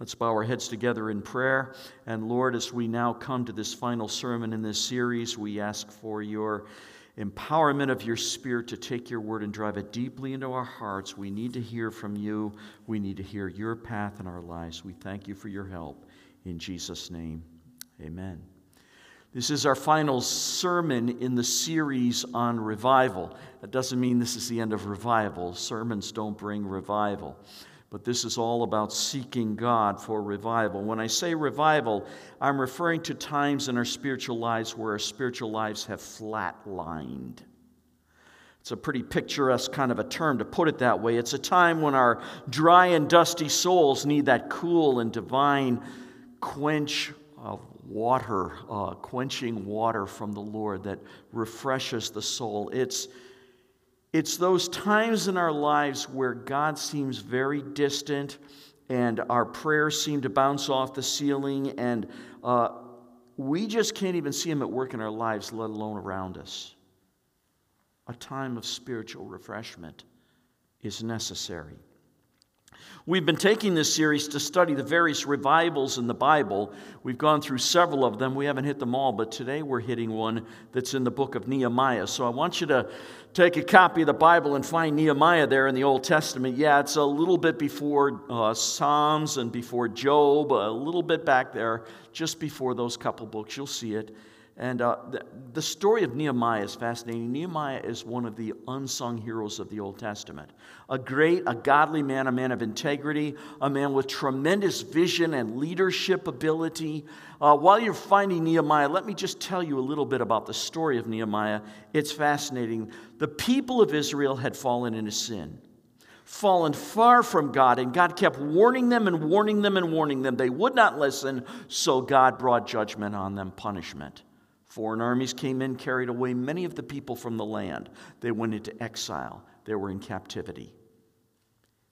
Let's bow our heads together in prayer. And Lord, as we now come to this final sermon in this series, we ask for your empowerment of your Spirit to take your word and drive it deeply into our hearts. We need to hear from you. We need to hear your path in our lives. We thank you for your help. In Jesus' name, amen. This is our final sermon in the series on revival. That doesn't mean this is the end of revival. Sermons don't bring revival but this is all about seeking God for revival. When I say revival, I'm referring to times in our spiritual lives where our spiritual lives have flatlined. It's a pretty picturesque kind of a term to put it that way. It's a time when our dry and dusty souls need that cool and divine quench of water, uh, quenching water from the Lord that refreshes the soul. It's it's those times in our lives where God seems very distant and our prayers seem to bounce off the ceiling and uh, we just can't even see Him at work in our lives, let alone around us. A time of spiritual refreshment is necessary. We've been taking this series to study the various revivals in the Bible. We've gone through several of them. We haven't hit them all, but today we're hitting one that's in the book of Nehemiah. So I want you to take a copy of the Bible and find Nehemiah there in the Old Testament. Yeah, it's a little bit before uh, Psalms and before Job, a little bit back there, just before those couple books. You'll see it. And uh, the, the, story of Nehemiah is fascinating. Nehemiah is one of the unsung heroes of the Old Testament. A great, a godly man, a man of integrity, a man with tremendous vision and leadership ability. Uh, while you're finding Nehemiah, let me just tell you a little bit about the story of Nehemiah. It's fascinating. The people of Israel had fallen into sin fallen far from God, and God kept warning them and warning them and warning them. They would not listen, so God brought judgment on them, punishment. Foreign armies came in, carried away many of the people from the land. They went into exile, they were in captivity.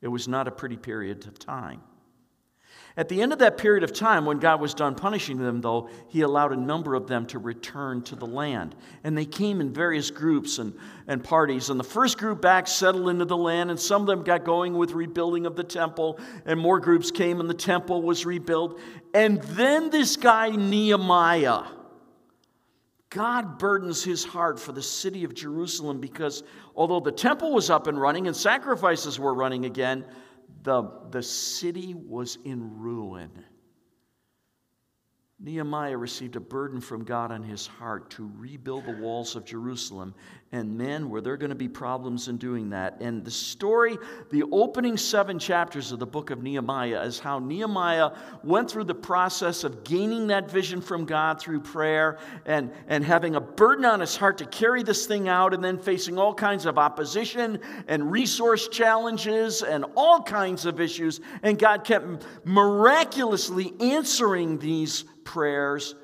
It was not a pretty period of time. At the end of that period of time, when God was done punishing them, though, He allowed a number of them to return to the land. And they came in various groups and, and parties. And the first group back settled into the land, and some of them got going with rebuilding of the temple, and more groups came, and the temple was rebuilt. And then this guy, Nehemiah, God burdens his heart for the city of Jerusalem because although the temple was up and running and sacrifices were running again, the, the city was in ruin. Nehemiah received a burden from God on his heart to rebuild the walls of Jerusalem. And men, were there going to be problems in doing that? And the story, the opening seven chapters of the book of Nehemiah, is how Nehemiah went through the process of gaining that vision from God through prayer and, and having a burden on his heart to carry this thing out, and then facing all kinds of opposition and resource challenges and all kinds of issues. And God kept miraculously answering these prayers,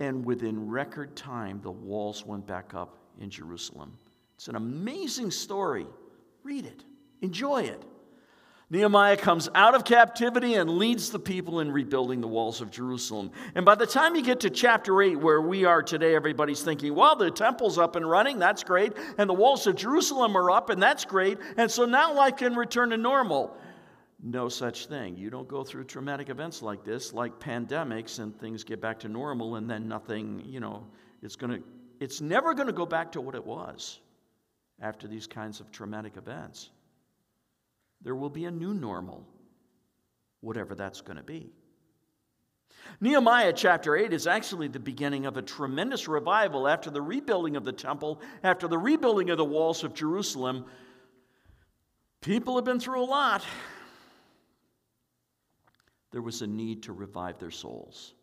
and within record time, the walls went back up in Jerusalem. It's an amazing story. Read it, enjoy it. Nehemiah comes out of captivity and leads the people in rebuilding the walls of Jerusalem. And by the time you get to chapter 8, where we are today, everybody's thinking, well, the temple's up and running, that's great. And the walls of Jerusalem are up, and that's great. And so now life can return to normal no such thing. You don't go through traumatic events like this, like pandemics, and things get back to normal, and then nothing, you know, it's going to, it's never going to go back to what it was after these kinds of traumatic events. There will be a new normal, whatever that's going to be. Nehemiah chapter 8 is actually the beginning of a tremendous revival after the rebuilding of the temple, after the rebuilding of the walls of Jerusalem. People have been through a lot there was a need to revive their souls.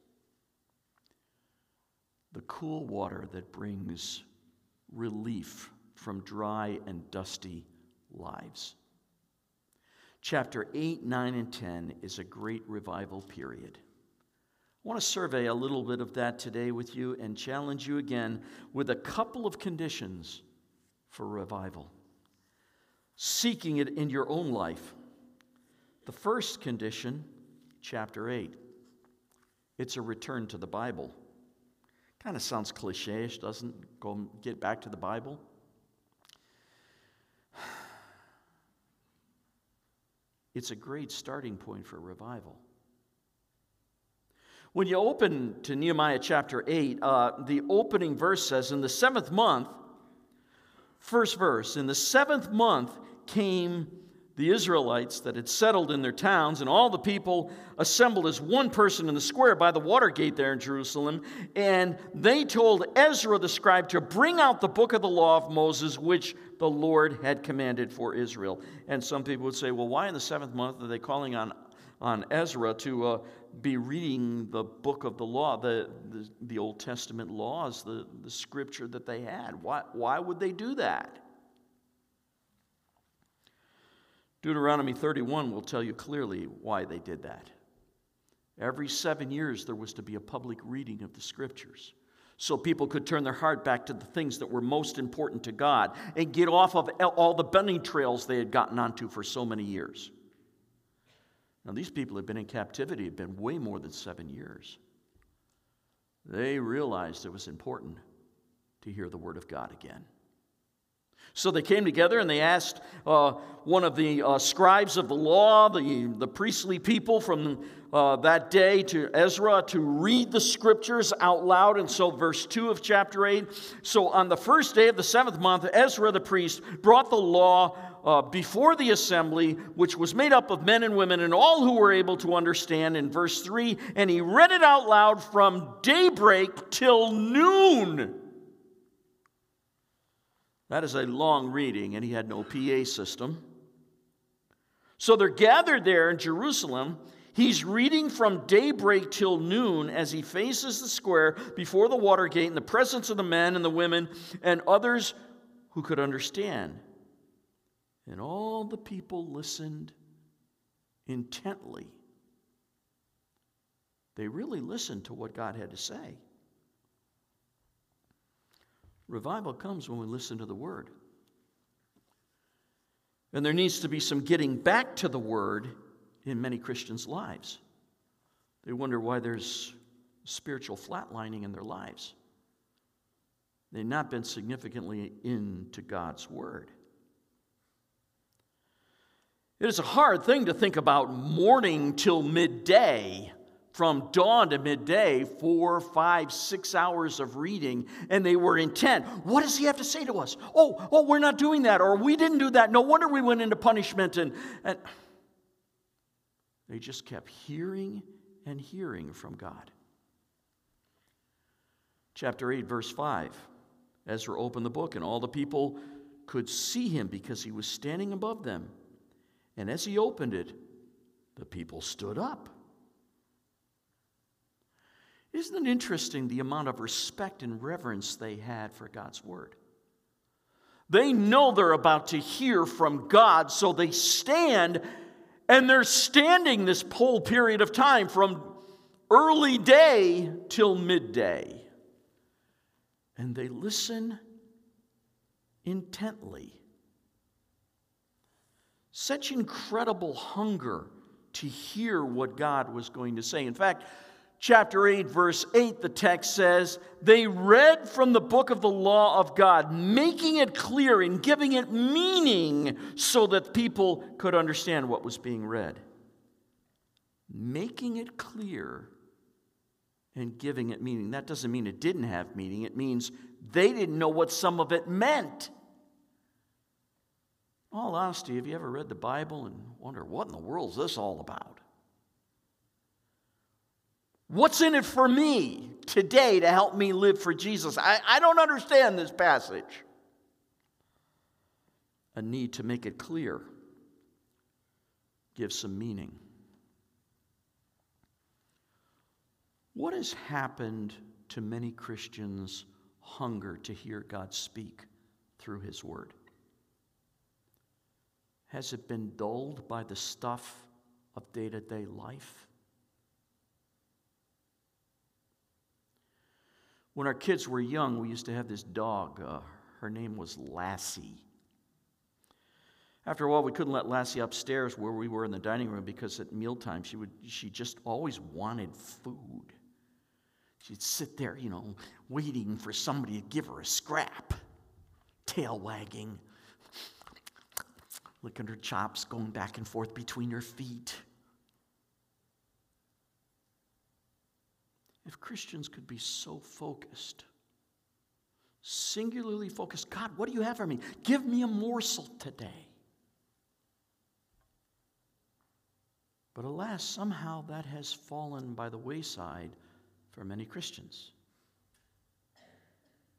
The cool water that brings relief from dry and dusty lives. Chapter 8, 9, and 10 is a great revival period. I want to survey a little bit of that today with you and challenge you again with a couple of conditions for revival. Seeking it in your own life. The first condition chapter 8. It's a return to the Bible. Kind of sounds cliche ish, doesn't it? Go get back to the Bible. It's a great starting point for revival. When you open to Nehemiah chapter 8, uh, the opening verse says, In the seventh month, first verse, in the seventh month came the Israelites that had settled in their towns, and all the people assembled as one person in the square by the water gate there in Jerusalem. And they told Ezra the scribe to bring out the book of the law of Moses, which the Lord had commanded for Israel. And some people would say, well, why in the seventh month are they calling on, on Ezra to uh, be reading the book of the law, the, the, the Old Testament laws, the, the scripture that they had? Why, why would they do that? Deuteronomy 31 will tell you clearly why they did that. Every seven years, there was to be a public reading of the scriptures so people could turn their heart back to the things that were most important to God and get off of all the bunny trails they had gotten onto for so many years. Now, these people had been in captivity, had been way more than seven years. They realized it was important to hear the Word of God again. So they came together and they asked uh, one of the uh, scribes of the law, the, the priestly people from uh, that day, to Ezra to read the scriptures out loud. And so, verse 2 of chapter 8 so on the first day of the seventh month, Ezra the priest brought the law. Uh, before the assembly, which was made up of men and women and all who were able to understand, in verse 3, and he read it out loud from daybreak till noon. That is a long reading, and he had no PA system. So they're gathered there in Jerusalem. He's reading from daybreak till noon as he faces the square before the water gate in the presence of the men and the women and others who could understand. And all the people listened intently. They really listened to what God had to say. Revival comes when we listen to the Word. And there needs to be some getting back to the Word in many Christians' lives. They wonder why there's spiritual flatlining in their lives. They've not been significantly into God's Word. It is a hard thing to think about morning till midday from dawn to midday, four, five, six hours of reading, and they were intent. What does he have to say to us? Oh, oh, we're not doing that, or we didn't do that. No wonder we went into punishment. And, and they just kept hearing and hearing from God. Chapter 8, verse 5. Ezra opened the book, and all the people could see him because he was standing above them. And as he opened it, the people stood up. Isn't it interesting the amount of respect and reverence they had for God's word? They know they're about to hear from God, so they stand, and they're standing this whole period of time from early day till midday. And they listen intently. Such incredible hunger to hear what God was going to say. In fact, chapter 8, verse 8, the text says, They read from the book of the law of God, making it clear and giving it meaning so that people could understand what was being read. Making it clear and giving it meaning. That doesn't mean it didn't have meaning, it means they didn't know what some of it meant. all honesty, have you ever read the Bible and wonder what in the world is this all about? What's in it for me today to help me live for Jesus? I, I don't understand this passage. A need to make it clear, give some meaning. What has happened to many Christians' hunger to hear God speak through His Word? Has it been dulled by the stuff of day to day life? When our kids were young, we used to have this dog. Uh, her name was Lassie. After a while, we couldn't let Lassie upstairs where we were in the dining room because at mealtime she would she just always wanted food. She'd sit there, you know, waiting for somebody to give her a scrap, tail wagging, licking her chops, going back and forth between her feet. If Christians could be so focused, singularly focused, God, what do you have for me? Give me a morsel today. But alas, somehow that has fallen by the wayside for many Christians.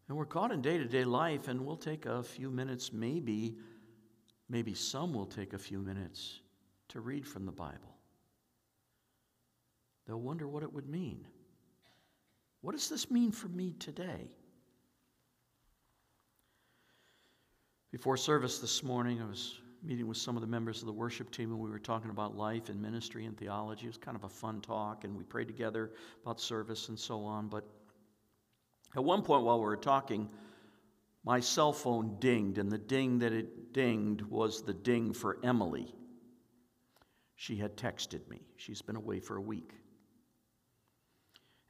And we're caught in day to day life, and we'll take a few minutes, maybe, maybe some will take a few minutes to read from the Bible. They'll wonder what it would mean. What does this mean for me today? Before service this morning, I was meeting with some of the members of the worship team, and we were talking about life and ministry and theology. It was kind of a fun talk, and we prayed together about service and so on. But at one point while we were talking, my cell phone dinged, and the ding that it dinged was the ding for Emily. She had texted me. She's been away for a week.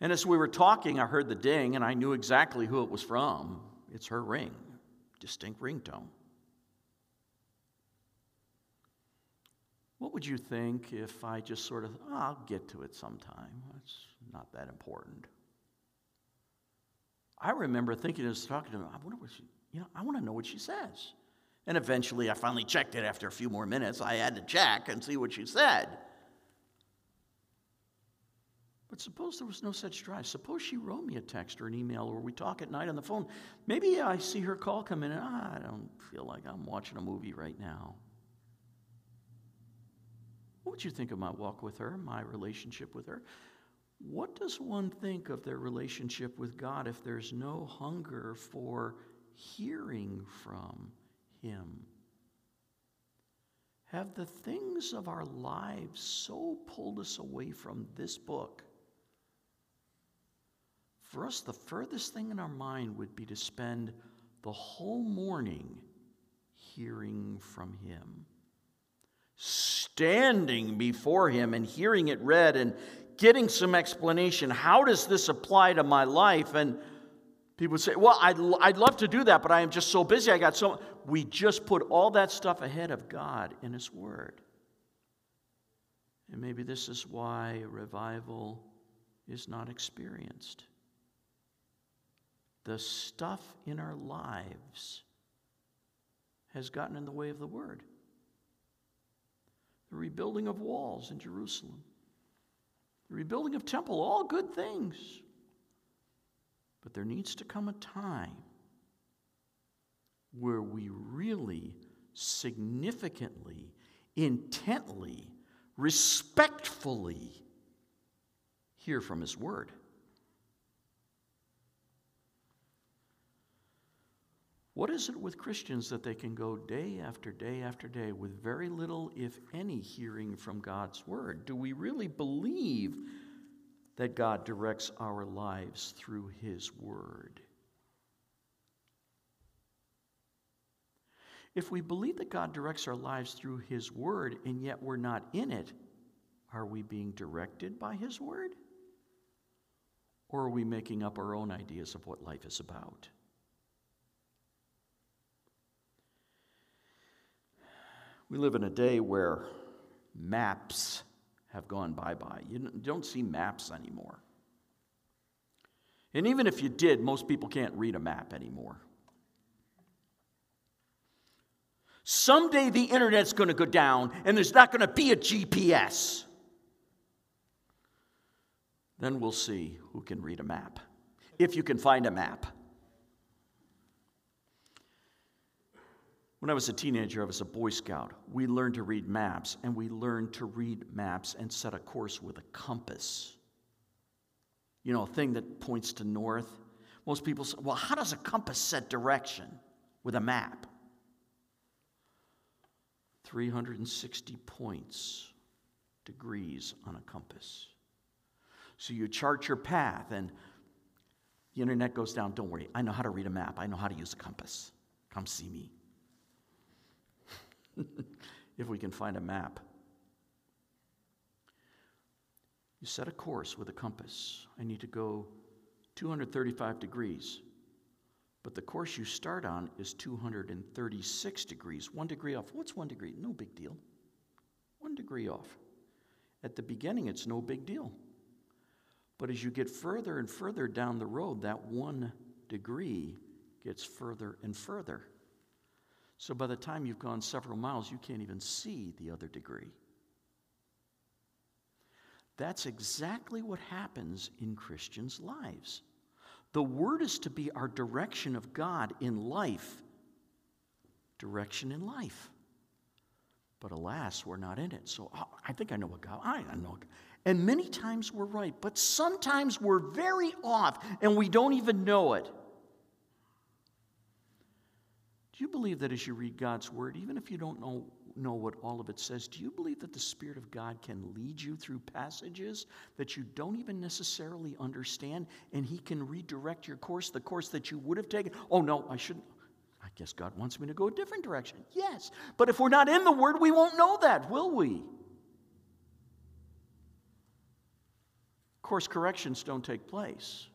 And as we were talking, I heard the ding, and I knew exactly who it was from. It's her ring, distinct ringtone. What would you think if I just sort of, oh, I'll get to it sometime? It's not that important. I remember thinking as talking to him, I wonder what she, you know, I want to know what she says. And eventually I finally checked it after a few more minutes. I had to check and see what she said. But suppose there was no such drive. Suppose she wrote me a text or an email or we talk at night on the phone. Maybe I see her call come in and ah, I don't feel like I'm watching a movie right now. What would you think of my walk with her, my relationship with her? What does one think of their relationship with God if there's no hunger for hearing from Him? Have the things of our lives so pulled us away from this book? For us, the furthest thing in our mind would be to spend the whole morning hearing from Him. Standing before Him and hearing it read and getting some explanation. How does this apply to my life? And people say, Well, I'd, I'd love to do that, but I am just so busy. I got so. We just put all that stuff ahead of God in His Word. And maybe this is why revival is not experienced. The stuff in our lives has gotten in the way of the Word. The rebuilding of walls in Jerusalem the rebuilding of temple, all good things. But there needs to come a time where we really significantly, intently, respectfully hear from His Word. What is it with Christians that they can go day after day after day with very little, if any, hearing from God's Word? Do we really believe that God directs our lives through His Word? If we believe that God directs our lives through His Word and yet we're not in it, are we being directed by His Word? Or are we making up our own ideas of what life is about? We live in a day where maps have gone bye bye. You don't see maps anymore. And even if you did, most people can't read a map anymore. Someday the internet's going to go down and there's not going to be a GPS. Then we'll see who can read a map, if you can find a map. When I was a teenager, I was a Boy Scout. We learned to read maps, and we learned to read maps and set a course with a compass. You know, a thing that points to north. Most people say, well, how does a compass set direction with a map? 360 points, degrees on a compass. So you chart your path, and the internet goes down. Don't worry, I know how to read a map, I know how to use a compass. Come see me. if we can find a map. You set a course with a compass. I need to go 235 degrees. But the course you start on is 236 degrees, one degree off. What's one degree? No big deal. One degree off. At the beginning, it's no big deal. But as you get further and further down the road, that one degree gets further and further. So by the time you've gone several miles, you can't even see the other degree. That's exactly what happens in Christians' lives. The Word is to be our direction of God in life. Direction in life. But alas, we're not in it. So oh, I think I know what God, I know. And many times we're right, but sometimes we're very off and we don't even know it. Do you believe that as you read God's Word, even if you don't know know what all of it says, do you believe that the Spirit of God can lead you through passages that you don't even necessarily understand and He can redirect your course, the course that you would have taken? Oh, no, I shouldn't. I guess God wants me to go a different direction. Yes. But if we're not in the Word, we won't know that, will we? Course corrections don't take place.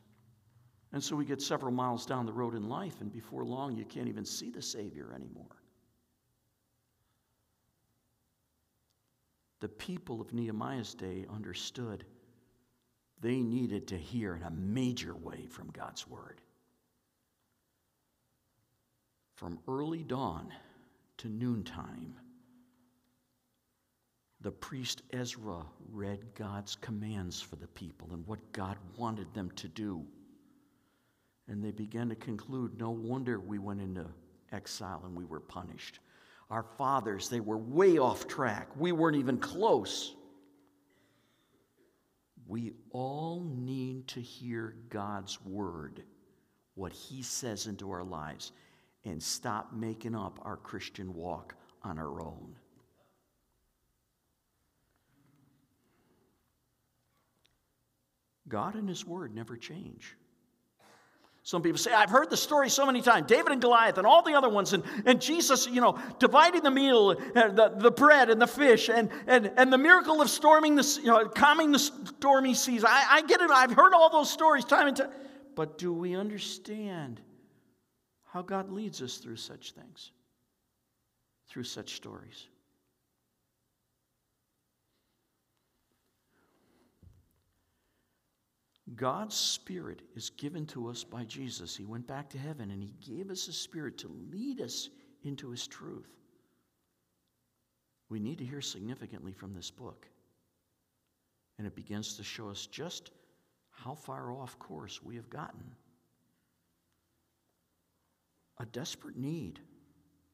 And so we get several miles down the road in life, and before long, you can't even see the Savior anymore. the people of Nehemiah's day understood they needed to hear in a major way from God's word. From early dawn to noontime, the priest Ezra read God's commands for the people and what God wanted them to do. And they began to conclude no wonder we went into exile and we were punished. Our fathers, they were way off track. We weren't even close. We all need to hear God's word, what He says into our lives, and stop making up our Christian walk on our own. God and His word never change. Some people say, I've heard the story so many times David and Goliath and all the other ones, and, and Jesus, you know, dividing the meal, uh, the, the bread and the fish, and, and, and the miracle of storming the, you know, calming the stormy seas. I, I get it. I've heard all those stories time and time. But do we understand how God leads us through such things, through such stories? God's Spirit is given to us by Jesus. He went back to heaven and He gave us a Spirit to lead us into His truth. We need to hear significantly from this book. And it begins to show us just how far off course we have gotten. A desperate need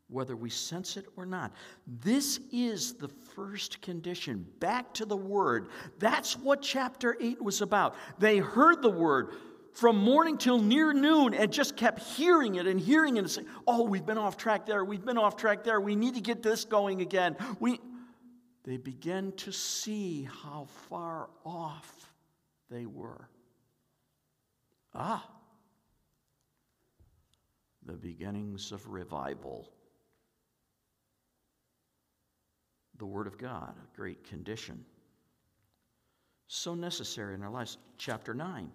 whether we sense it or not. This is the first condition. Back to the Word. That's what chapter 8 was about. They heard the Word from morning till near noon and just kept hearing it and hearing it and saying, Oh, we've been off track there. We've been off track there. We need to get this going again. We, they began to see how far off they were. Ah, the beginnings of revival the Word of God, a great condition. So necessary in our lives. Chapter 9.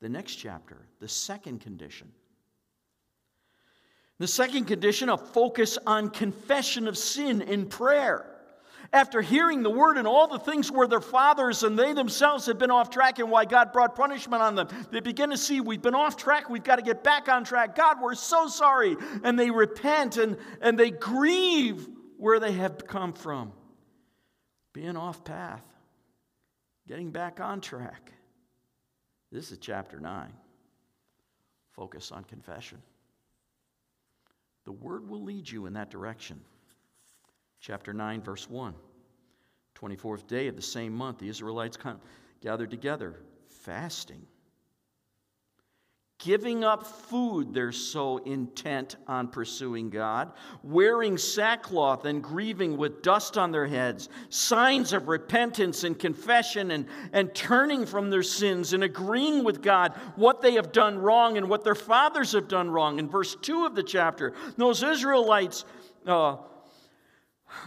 The next chapter, the second condition. The second condition, a focus on confession of sin in prayer. After hearing the word and all the things where their fathers and they themselves had been off track and why God brought punishment on them, they begin to see we've been off track, we've got to get back on track. God, we're so sorry. And they repent and, and they grieve where they have come from, being off path, getting back on track. This is chapter 9. Focus on confession. The word will lead you in that direction. Chapter 9, verse 1. 24th day of the same month, the Israelites gathered together, fasting giving up food they're so intent on pursuing God, wearing sackcloth and grieving with dust on their heads, signs of repentance and confession and, and turning from their sins and agreeing with God what they have done wrong and what their fathers have done wrong. In verse 2 of the chapter, those Israelites. Uh,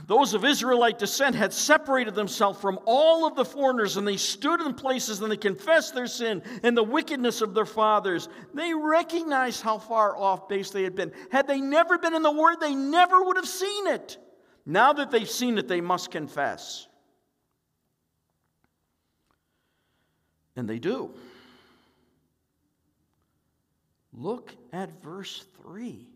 those of Israelite descent had separated themselves from all of the foreigners, and they stood in places and they confessed their sin and the wickedness of their fathers. They recognized how far off base they had been. Had they never been in the Word, they never would have seen it. Now that they've seen it, they must confess. And they do. Look at verse 3.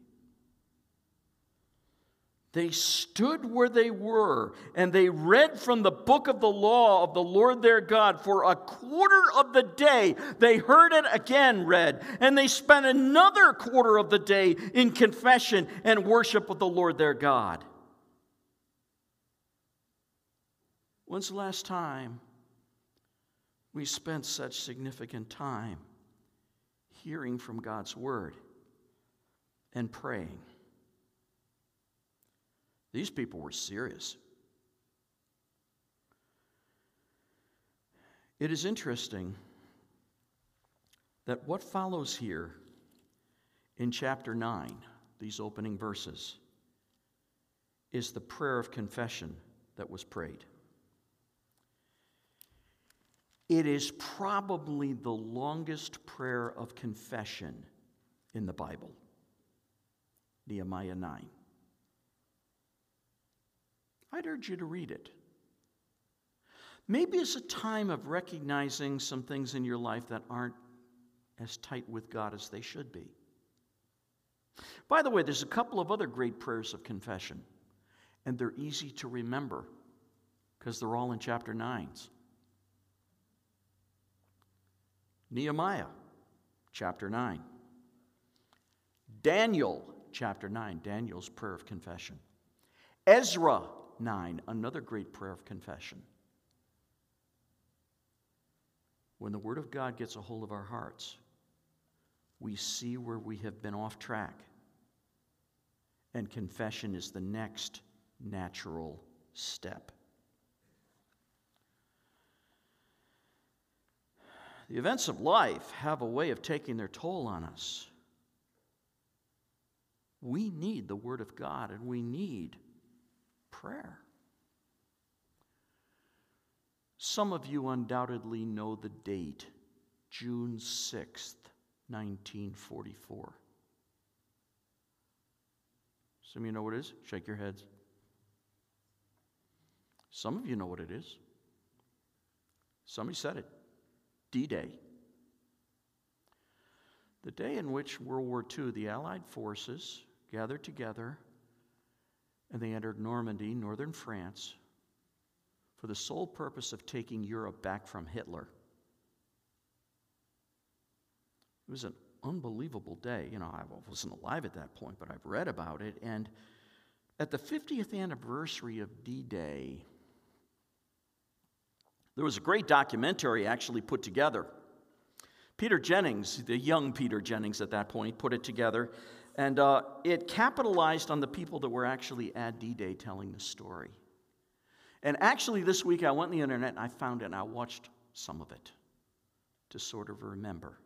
They stood where they were and they read from the book of the law of the Lord their God for a quarter of the day. They heard it again read, and they spent another quarter of the day in confession and worship of the Lord their God. When's the last time we spent such significant time hearing from God's word and praying? These people were serious. It is interesting that what follows here in chapter 9, these opening verses, is the prayer of confession that was prayed. It is probably the longest prayer of confession in the Bible. Nehemiah 9. I'd urge you to read it. Maybe it's a time of recognizing some things in your life that aren't as tight with God as they should be. By the way, there's a couple of other great prayers of confession, and they're easy to remember because they're all in chapter 9s. Nehemiah, chapter 9. Daniel, chapter 9, Daniel's prayer of confession. Ezra, 9, another great prayer of confession. When the Word of God gets a hold of our hearts, we see where we have been off track. And confession is the next natural step. The events of life have a way of taking their toll on us. We need the Word of God and we need prayer. Some of you undoubtedly know the date, June 6th, 1944. Some of you know what it is? Shake your heads. Some of you know what it is. Somebody said it D Day. The day in which World War II, the Allied forces gathered together and they entered Normandy, northern France, for the sole purpose of taking Europe back from Hitler. It was an unbelievable day. You know, I wasn't alive at that point, but I've read about it. And at the 50th anniversary of D Day, there was a great documentary actually put together. Peter Jennings, the young Peter Jennings at that point, put it together. And uh, it capitalized on the people that were actually at D Day telling the story. And actually, this week I went on the internet and I found it and I watched some of it to sort of remember.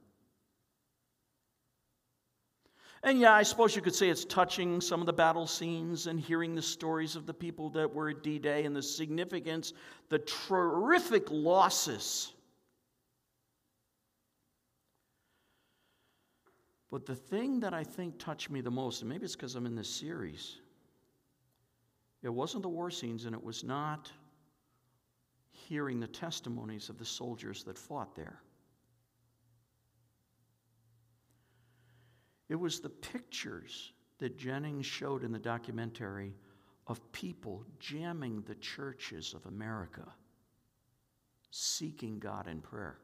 And yeah, I suppose you could say it's touching some of the battle scenes and hearing the stories of the people that were at D Day and the significance, the terrific losses But the thing that I think touched me the most, and maybe it's because I'm in this series, it wasn't the war scenes and it was not hearing the testimonies of the soldiers that fought there. It was the pictures that Jennings showed in the documentary of people jamming the churches of America, seeking God in prayer.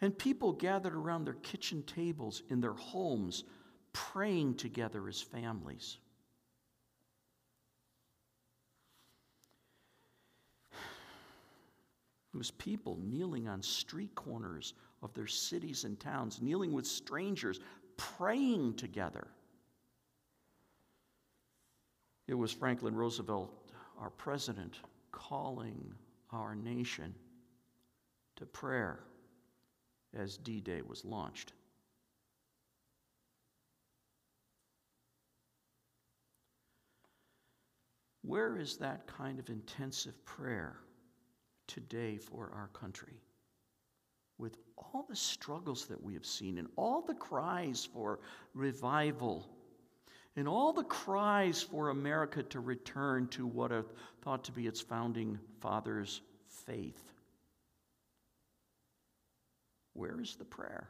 And people gathered around their kitchen tables in their homes, praying together as families. It was people kneeling on street corners of their cities and towns, kneeling with strangers, praying together. It was Franklin Roosevelt, our president, calling our nation to prayer as D Day was launched. Where is that kind of intensive prayer today for our country? With all the struggles that we have seen and all the cries for revival and all the cries for America to return to what are thought to be its founding fathers' faith. Where is the prayer?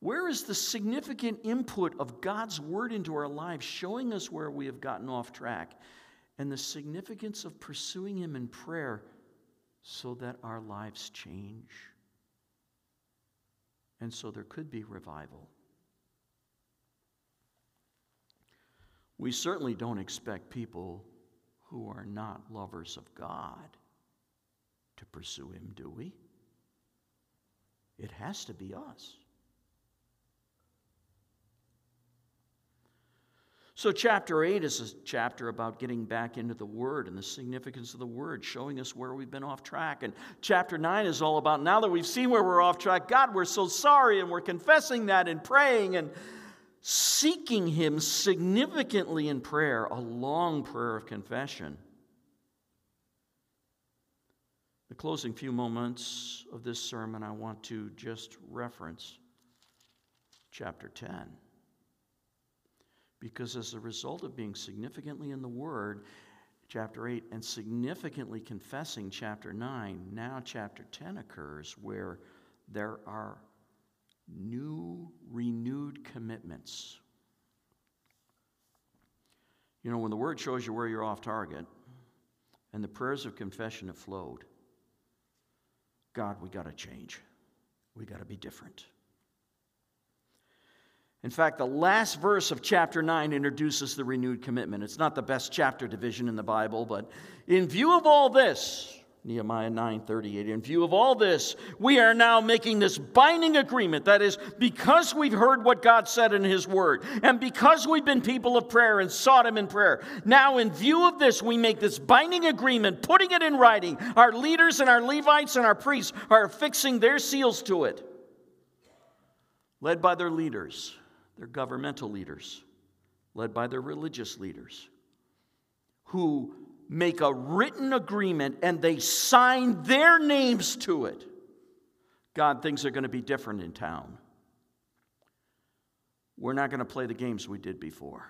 Where is the significant input of God's word into our lives, showing us where we have gotten off track, and the significance of pursuing Him in prayer so that our lives change? And so there could be revival. We certainly don't expect people who are not lovers of God to pursue Him, do we? It has to be us. So, chapter 8 is a chapter about getting back into the Word and the significance of the Word, showing us where we've been off track. And chapter 9 is all about now that we've seen where we're off track, God, we're so sorry, and we're confessing that and praying and seeking Him significantly in prayer, a long prayer of confession. The closing few moments of this sermon, I want to just reference chapter 10. Because as a result of being significantly in the Word, chapter 8, and significantly confessing chapter 9, now chapter 10 occurs where there are new, renewed commitments. You know, when the Word shows you where you're off target and the prayers of confession have flowed, God, we got to change. We got to be different. In fact, the last verse of chapter 9 introduces the renewed commitment. It's not the best chapter division in the Bible, but in view of all this, Nehemiah 9:38 in view of all this we are now making this binding agreement. That is because we've heard what God said in his word and because we've been people of prayer and sought him in prayer now in view of this we make this binding agreement putting it in writing. Our leaders and our Levites and our priests are fixing their seals to it. Led by their leaders their governmental leaders, led by their religious leaders, who make a written agreement and they sign their names to it. God, things are going to be different in town. We're not going to play the games we did before.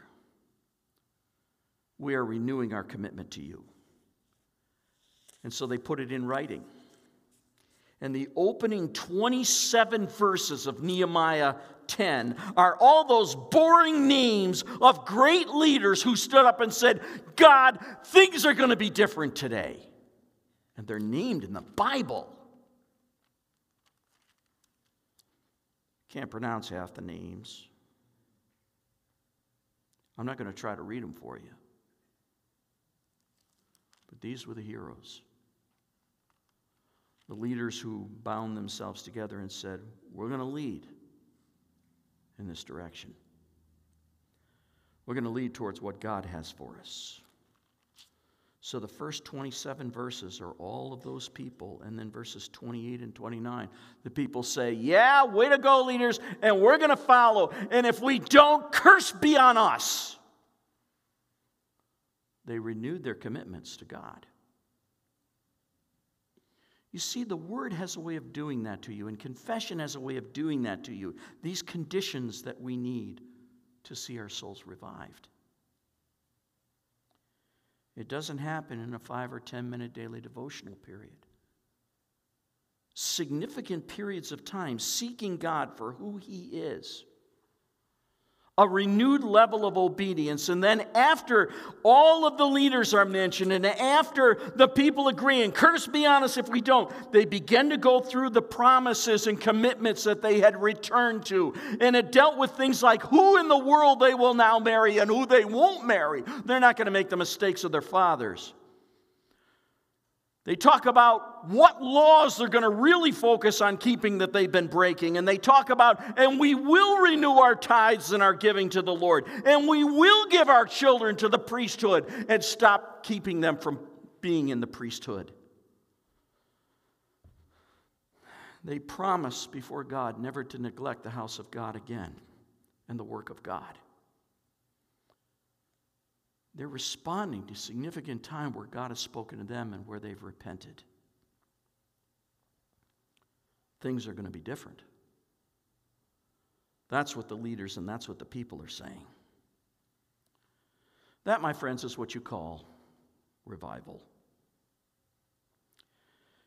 We are renewing our commitment to you. And so they put it in writing. And the opening 27 verses of Nehemiah 10 are all those boring names of great leaders who stood up and said, God, things are going to be different today. And they're named in the Bible. Can't pronounce half the names. I'm not going to try to read them for you. But these were the heroes. The leaders who bound themselves together and said, We're going to lead in this direction. We're going to lead towards what God has for us. So the first 27 verses are all of those people. And then verses 28 and 29, the people say, Yeah, way to go, leaders, and we're going to follow. And if we don't, curse be on us. They renewed their commitments to God. You see, the Word has a way of doing that to you, and confession has a way of doing that to you. These conditions that we need to see our souls revived. It doesn't happen in a five or 10 minute daily devotional period. Significant periods of time seeking God for who He is a renewed level of obedience. And then, after all of the leaders are mentioned, and after the people agree, and curse be on us if we don't, they begin to go through the promises and commitments that they had returned to. And it dealt with things like who in the world they will now marry and who they won't marry. They're not going to make the mistakes of their fathers. They talk about what laws they're going to really focus on keeping that they've been breaking. And they talk about, and we will renew our tithes and our giving to the Lord. And we will give our children to the priesthood and stop keeping them from being in the priesthood. They promise before God never to neglect the house of God again and the work of God. They're responding to significant time where God has spoken to them and where they've repented. Things are going to be different. That's what the leaders and that's what the people are saying. That, my friends, is what you call revival.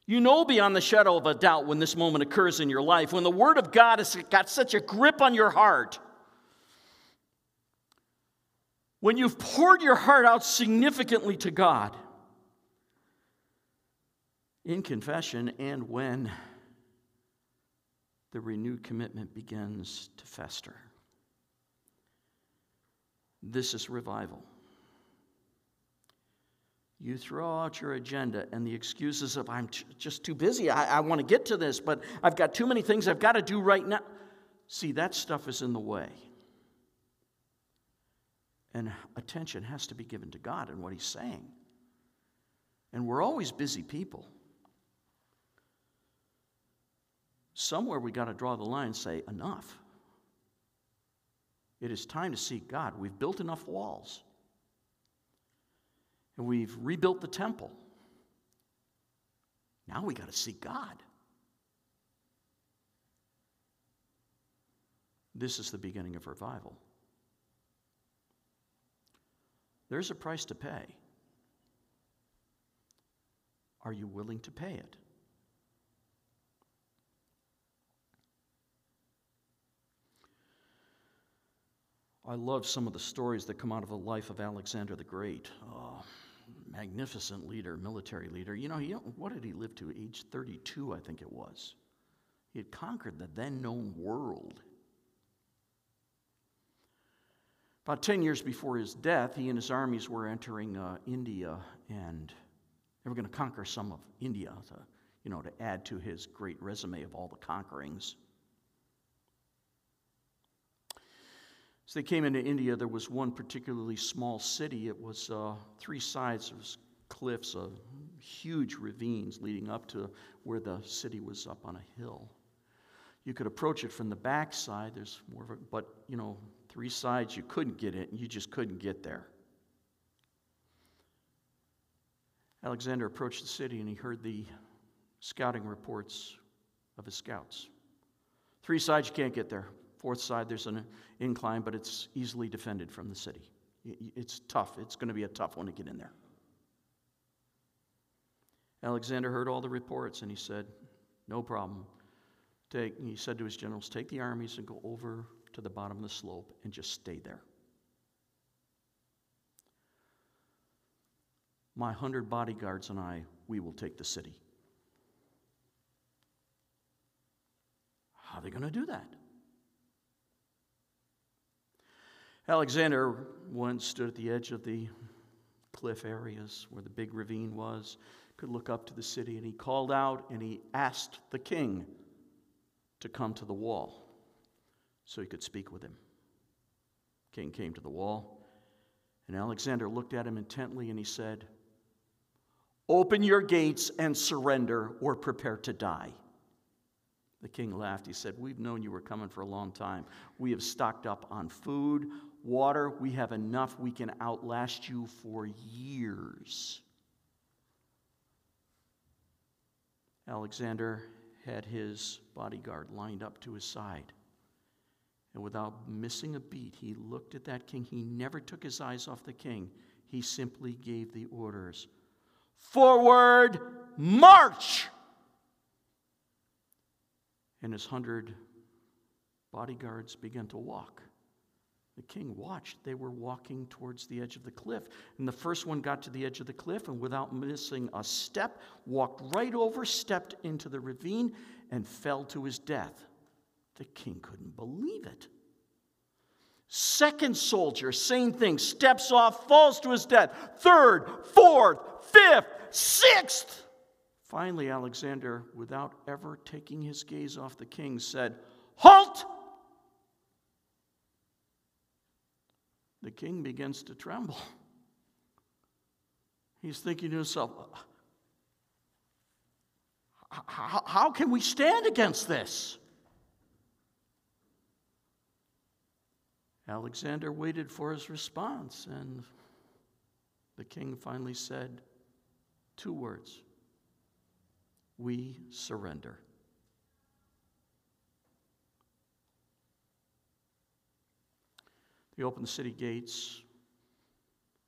You know beyond the shadow of a doubt when this moment occurs in your life, when the Word of God has got such a grip on your heart, when you've poured your heart out significantly to God in confession, and when the renewed commitment begins to fester. This is revival. You throw out your agenda and the excuses of, I'm t- just too busy. I, I want to get to this, but I've got too many things I've got to do right now. See, that stuff is in the way. And attention has to be given to God and what He's saying. And we're always busy people. Somewhere we got to draw the line and say, enough. It is time to seek God. We've built enough walls, and we've rebuilt the temple. Now we got to seek God. This is the beginning of revival. There's a price to pay. Are you willing to pay it? I love some of the stories that come out of the life of Alexander the Great. Oh, magnificent leader, military leader. You know, he, what did he live to? Age 32, I think it was. He had conquered the then known world. About 10 years before his death, he and his armies were entering uh, India and they were going to conquer some of India to, you know, to add to his great resume of all the conquerings. As they came into India, there was one particularly small city. It was uh, three sides, of cliffs, uh, huge ravines leading up to where the city was up on a hill. You could approach it from the back side. There's more of a, but you know, three sides you couldn't get it, you just couldn't get there. Alexander approached the city and he heard the scouting reports of his scouts. Three sides you can't get there. Fourth side, there's an incline, but it's easily defended from the city. It's tough. It's going to be a tough one to get in there. Alexander heard all the reports and he said, No problem. Take, he said to his generals, Take the armies and go over to the bottom of the slope and just stay there. My hundred bodyguards and I, we will take the city. How are they going to do that? Alexander once stood at the edge of the cliff areas where the big ravine was, could look up to the city, and he called out and he asked the king to come to the wall so he could speak with him. King came to the wall, and Alexander looked at him intently and he said, Open your gates and surrender or prepare to die. The king laughed. He said, We've known you were coming for a long time. We have stocked up on food, water. We have enough. We can outlast you for years. Alexander had his bodyguard lined up to his side. And without missing a beat, he looked at that king. He never took his eyes off the king. He simply gave the orders Forward, march! And his hundred bodyguards began to walk. The king watched. They were walking towards the edge of the cliff. And the first one got to the edge of the cliff and, without missing a step, walked right over, stepped into the ravine, and fell to his death. The king couldn't believe it. Second soldier, same thing, steps off, falls to his death. Third, fourth, fifth, sixth. Finally, Alexander, without ever taking his gaze off the king, said, Halt! The king begins to tremble. He's thinking to himself, how, can we stand against this? Alexander waited for his response, and the king finally said two words We surrender. He opened the city gates,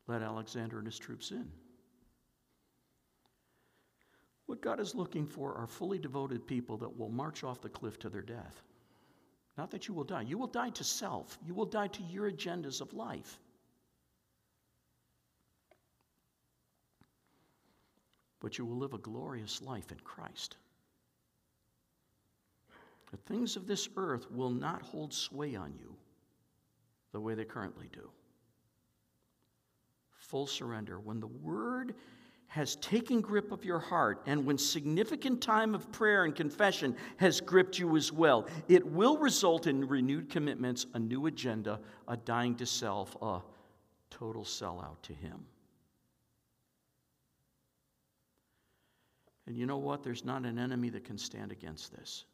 let Alexander and his troops in. What God is looking for are fully devoted people that will march off the cliff to their death. Not that you will die. You will die to self, you will die to your agendas of life. But you will live a glorious life in Christ. The things of this earth will not hold sway on you the way they currently do. Full surrender. When the word has taken grip of your heart, and when significant time of prayer and confession has gripped you as well, it will result in renewed commitments, a new agenda, a dying to self, a total sellout to Him. And you know what? There's not an enemy that can stand against this.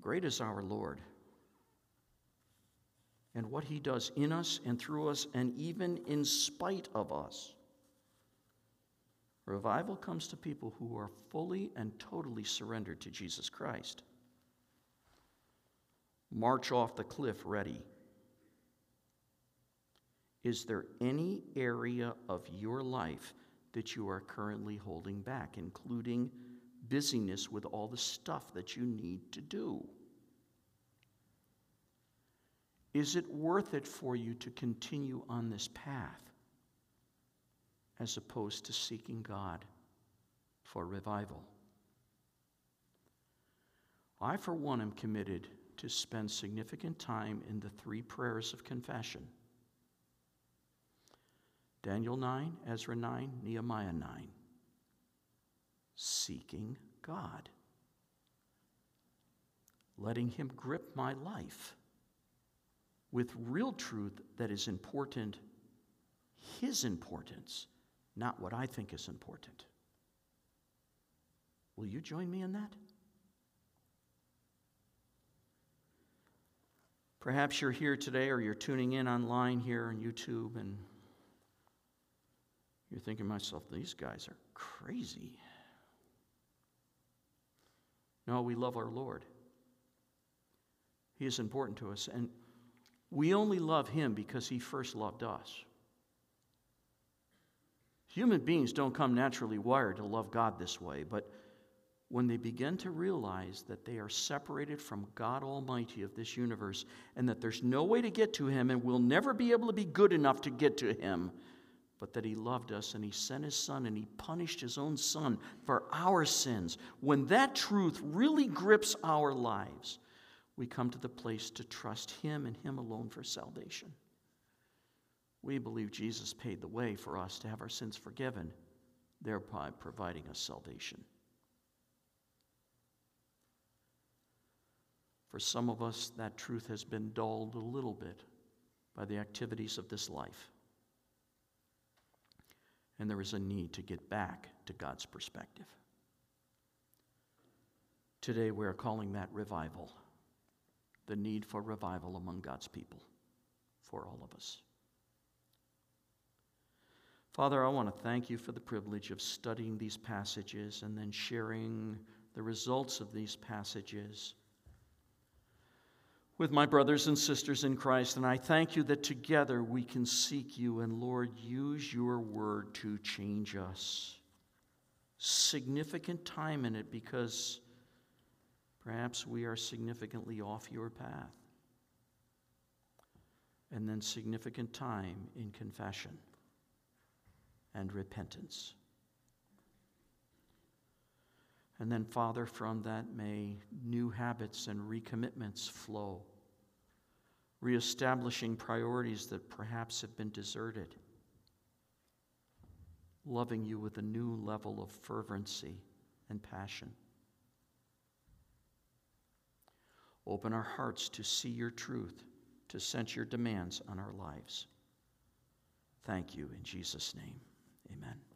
Great is our Lord and what he does in us and through us, and even in spite of us. Revival comes to people who are fully and totally surrendered to Jesus Christ. March off the cliff ready. Is there any area of your life that you are currently holding back, including busyness with all the stuff that you need to do? Is it worth it for you to continue on this path as opposed to seeking God for revival? I, for one, am committed to spend significant time in the three prayers of confession Daniel 9, Ezra 9, Nehemiah 9. Seeking God, letting Him grip my life with real truth that is important, His importance, not what I think is important. Will you join me in that? Perhaps you're here today or you're tuning in online here on YouTube and you're thinking to myself, these guys are crazy. No, we love our Lord. He is important to us. And we only love him because he first loved us. Human beings don't come naturally wired to love God this way, but when they begin to realize that they are separated from God Almighty of this universe and that there's no way to get to Him and we'll never be able to be good enough to get to Him, but that He loved us and He sent His Son and He punished His own Son for our sins, when that truth really grips our lives, we come to the place to trust Him and Him alone for salvation. We believe Jesus paid the way for us to have our sins forgiven, thereby providing us salvation. For some of us, that truth has been dulled a little bit by the activities of this life. And there is a need to get back to God's perspective. Today, we're calling that revival the need for revival among God's people for all of us. Father, I want to thank you for the privilege of studying these passages and then sharing the results of these passages with my brothers and sisters in Christ. And I thank you that together we can seek you and, Lord, use your word to change us. Significant time in it because Perhaps we are significantly off your path. And then significant time in confession and repentance. And then, Father, from that may new habits and recommitments flow, reestablishing priorities that perhaps have been deserted, loving you with a new level of fervency and passion. Open our hearts to see your truth, to sense your demands on our lives. Thank you in Jesus' name. Amen.